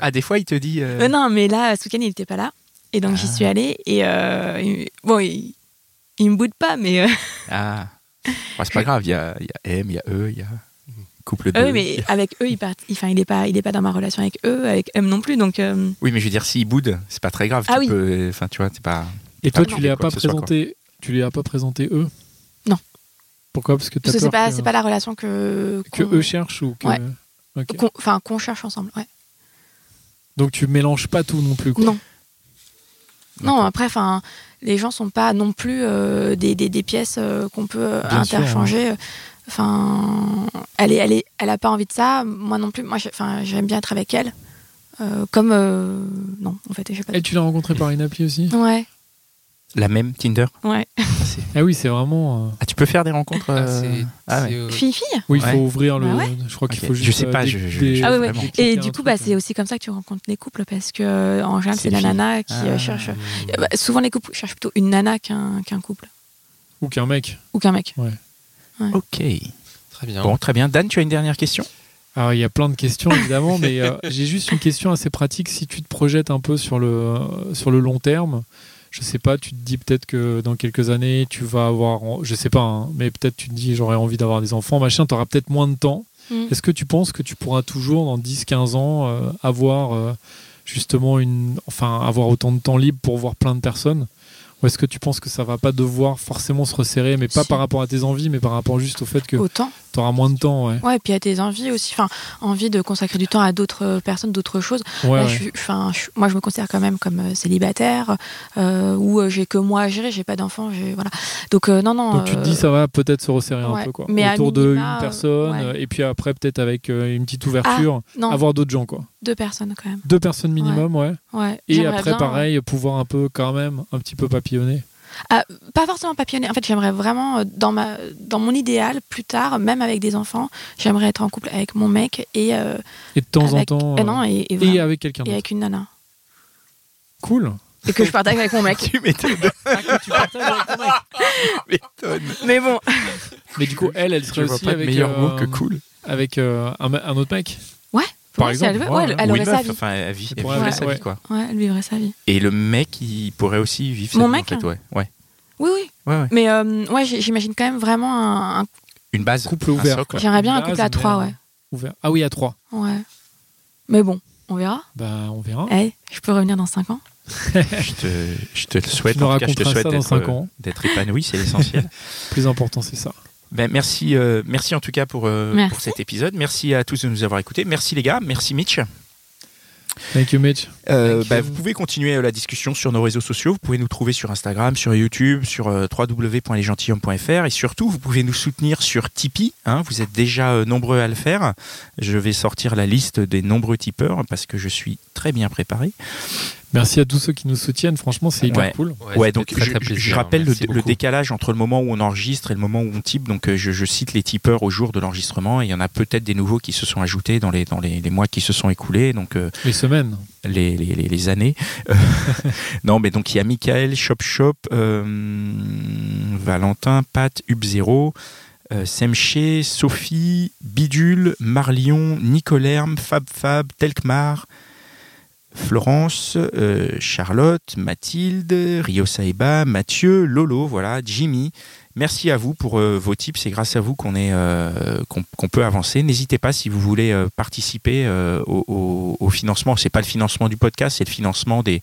Ah, des fois, il te dit. euh, Euh, non, mais là, ce week-end, il était pas là. Et donc, j'y Ah. suis allée. Et euh, il- bon, il, il me boude pas, mais. euh, Ah, c'est pas grave. Il y a, il y a M, il y a E, il y a couple de. euh, oui, mais avec eux, il, part, enfin, il est pas, il est pas dans ma relation avec eux, avec M non plus. Donc, euh, Oui, mais je veux dire, s'il boude, c'est pas très grave. Ah tu oui. peux. Enfin, tu vois, c'est pas. Et toi, Ah, tu les as pas présenté. Tu les as pas présenté eux? Non. Pourquoi? Parce que que c'est pas, que, c'est pas la relation que. que eux cherchent ou que. Ouais. Ok. qu'on- Enfin, qu'on cherche ensemble, ouais. Donc tu mélanges pas tout non plus. Quoi. Non. Non, après, enfin, les gens sont pas non plus euh, des, des, des pièces euh, qu'on peut euh, interchanger. Enfin, elle est, elle est, elle a pas envie de ça. Moi non plus. Moi, enfin, j'aime bien être avec elle. Comme non, en fait, j'ai pas. Et tu l'as rencontré par une appli aussi? Ouais. La même Tinder Ouais. Ah oui, c'est vraiment. euh, Ah, tu peux faire des rencontres Ah, euh, c'est- ah ouais. c'est, euh, Fille-fille Oui, il faut Ouais. ouvrir le. Bah ouais. Je crois qu'il Ok. faut Je juste. sais pas, euh, je- dé- je- je- Ah ouais, ouais. vraiment. Et du coup, bah, euh. c'est aussi comme ça que tu rencontres les couples parce que euh, en général, C'est c'est la filles. nana qui euh, Ah. cherche. Euh, bah, souvent, les couples cherchent plutôt une nana qu'un qu'un couple Ou qu'un mec. ou qu'un mec. Ok. Très bien. Bon, très bien. Dan, tu as une dernière question? Alors, il y a plein de questions, évidemment, mais euh, j'ai juste une question assez pratique. Si tu te projettes un peu sur le, euh, sur le long terme, je sais pas, tu te dis peut-être que dans quelques années, tu vas avoir. Je sais pas, hein, mais peut-être tu te dis j'aurais envie d'avoir des enfants, machin, tu auras peut-être moins de temps. Mm. Est-ce que tu penses que tu pourras toujours, dans 10-15 ans, euh, avoir euh, justement une. Enfin, avoir autant de temps libre pour voir plein de personnes? Ou est-ce que tu penses que ça va pas devoir forcément se resserrer, mais pas Si. par rapport à tes envies, mais par rapport juste au fait que Autant. tu auras moins de temps ouais. Ouais, et puis à tes envies aussi. Enfin, envie de consacrer du temps à d'autres personnes, d'autres choses. Ouais, Là, je je- moi, je me considère quand même comme euh, célibataire, euh, où euh, j'ai que moi à gérer, j'ai pas d'enfants, j'ai- voilà. Donc euh, non, non. Donc tu te euh, dis ça va peut-être se resserrer un peu quoi. Mais Autour de minima, une personne euh, et puis après peut-être avec euh, une petite ouverture, avoir d'autres gens quoi. Deux personnes quand même. Deux personnes minimum ouais. Ouais. Et après bien, pareil pouvoir un peu quand même un petit peu papillonner. Ah, pas forcément papillonner. En fait, j'aimerais vraiment, euh, dans, ma, dans mon idéal, plus tard, même avec des enfants, j'aimerais être en couple avec mon mec et. euh, Et de temps avec, en temps euh, non, et, et avec quelqu'un et avec une nana. Cool. Et que je partage avec mon mec. Tu m'étonnes. m'étonnes. Mais bon. Mais du coup elle elle Je serait vois aussi pas de avec meilleur mot que cool. avec euh, un, un autre mec. Ouais. Par Ouais, si exemple. elle, veut, Ouais, ouais, elle, ouais. aurait une sa vie. Enfin, elle, vit- elle pourrait vivrait avoir- sa ouais. vie, quoi. Ouais, elle vivrait sa vie. Et le mec, il pourrait aussi vivre sa Mon vie, mec en fait, ouais. ouais. Oui, oui. Ouais, ouais. Mais euh, ouais, j'imagine quand même vraiment un. un- Une base. Couple ouvert. J'aimerais bien un couple à trois, ouais. Ouvert. Ah oui à trois. Ouais. Mais bon, on verra. Bah on verra. Eh, je peux revenir dans 5 ans. Je te, je te le souhaite. Tu nous en tout cas, je te souhaite cinq euh, ans. d'être épanoui, c'est l'essentiel. Plus important c'est ça. Ben, merci, euh, merci en tout cas pour, euh, Merci. pour cet épisode. Merci à tous de nous avoir écoutés. Merci les gars. Merci Mitch. Thank you Mitch. Euh, Thank bah, you. vous pouvez continuer la discussion sur nos réseaux sociaux. Vous pouvez nous trouver sur Instagram, sur YouTube, sur euh, www.lesgentilhommes.fr et surtout vous pouvez nous soutenir sur Tipeee. hein. vous êtes déjà euh, nombreux à le faire. Je vais sortir la liste des nombreux tipeurs parce que je suis très bien préparé. Merci à tous ceux qui nous soutiennent. Franchement c'est hyper Ouais. cool. Ouais, donc très, je, très je- plaisir. je rappelle le, décalage entre le moment où on enregistre et le moment où on type. Donc euh, je, je cite les tipeurs au jour de l'enregistrement et il y en a peut-être des nouveaux qui se sont ajoutés dans les, dans les, les mois qui se sont écoulés. Donc euh, Les semaines. les, les, les- les années. Euh, non, mais donc il y a Michael, Shop Shop, euh, Valentin, Pat, Hub0, euh, Semché, Sophie, Bidule, Marlion, Nicolerme, Fab Fab, Telkmar, Florence, euh, Charlotte, Mathilde, Rio Saeba, Mathieu, Lolo, voilà, Jimmy. Merci à vous pour euh, vos tips. C'est grâce à vous qu'on est euh, qu'on peut avancer. N'hésitez pas si vous voulez participer au, au- au financement. C'est pas le financement du podcast, c'est le financement des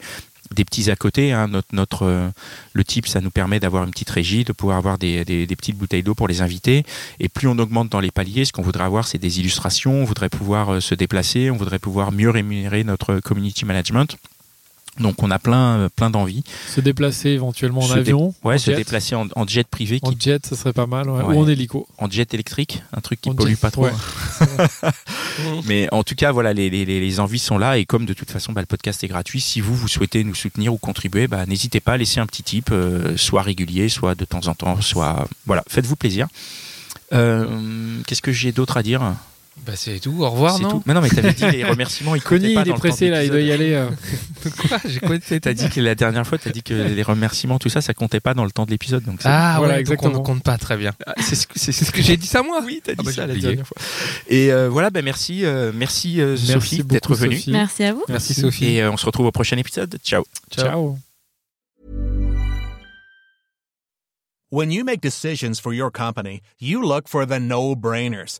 des petits à côté. hein. Notre, euh, le type, ça nous permet d'avoir une petite régie, de pouvoir avoir des, des- des petites bouteilles d'eau pour les invités. Et plus on augmente dans les paliers, ce qu'on voudrait avoir, c'est des illustrations. On voudrait pouvoir euh, se déplacer, on voudrait pouvoir mieux rémunérer notre community management. Donc on a plein, euh, plein d'envies. Se déplacer éventuellement en Se avion. Ouais, en se jet. déplacer en, en jet privé, En qui, jet, ça serait pas mal. ouais. Ouais. Ou en hélico. en jet électrique, un truc qui En pollue jet, pas trop. ouais. Mais en tout cas, voilà, les, les, les- les envies sont là et comme de toute façon, bah, le podcast est gratuit. Si vous vous souhaitez nous soutenir ou contribuer, bah, n'hésitez pas à laisser un petit tip, euh, soit régulier, soit de temps en temps, soit voilà, faites-vous plaisir. Euh, Qu'est-ce que j'ai d'autre à dire? Bah, c'est tout. Au revoir, C'est non tout. Mais non, mais t'avais dit les remerciements. Ils Connie, pas il est pressé là, il doit y aller. euh. Quoi J'ai quoi T'as dit que la dernière fois, t'as dit que les remerciements, tout ça, ça comptait pas dans le temps de l'épisode. Donc Ah, Voilà, ouais, exactement. Donc on ne compte pas très bien. Ah, c'est ce que c'est C'est ce que j'ai dit ça moi Oui, t'as dit Ah bah, ça la dernière fois. Et euh, voilà, ben merci, euh, merci, euh, Merci Sophie beaucoup, d'être venue. Sophie. Merci à vous. Merci Sophie. Et euh, on se retrouve au prochain épisode. Ciao. Ciao. When you make decisions for your company, you look for the no-brainers.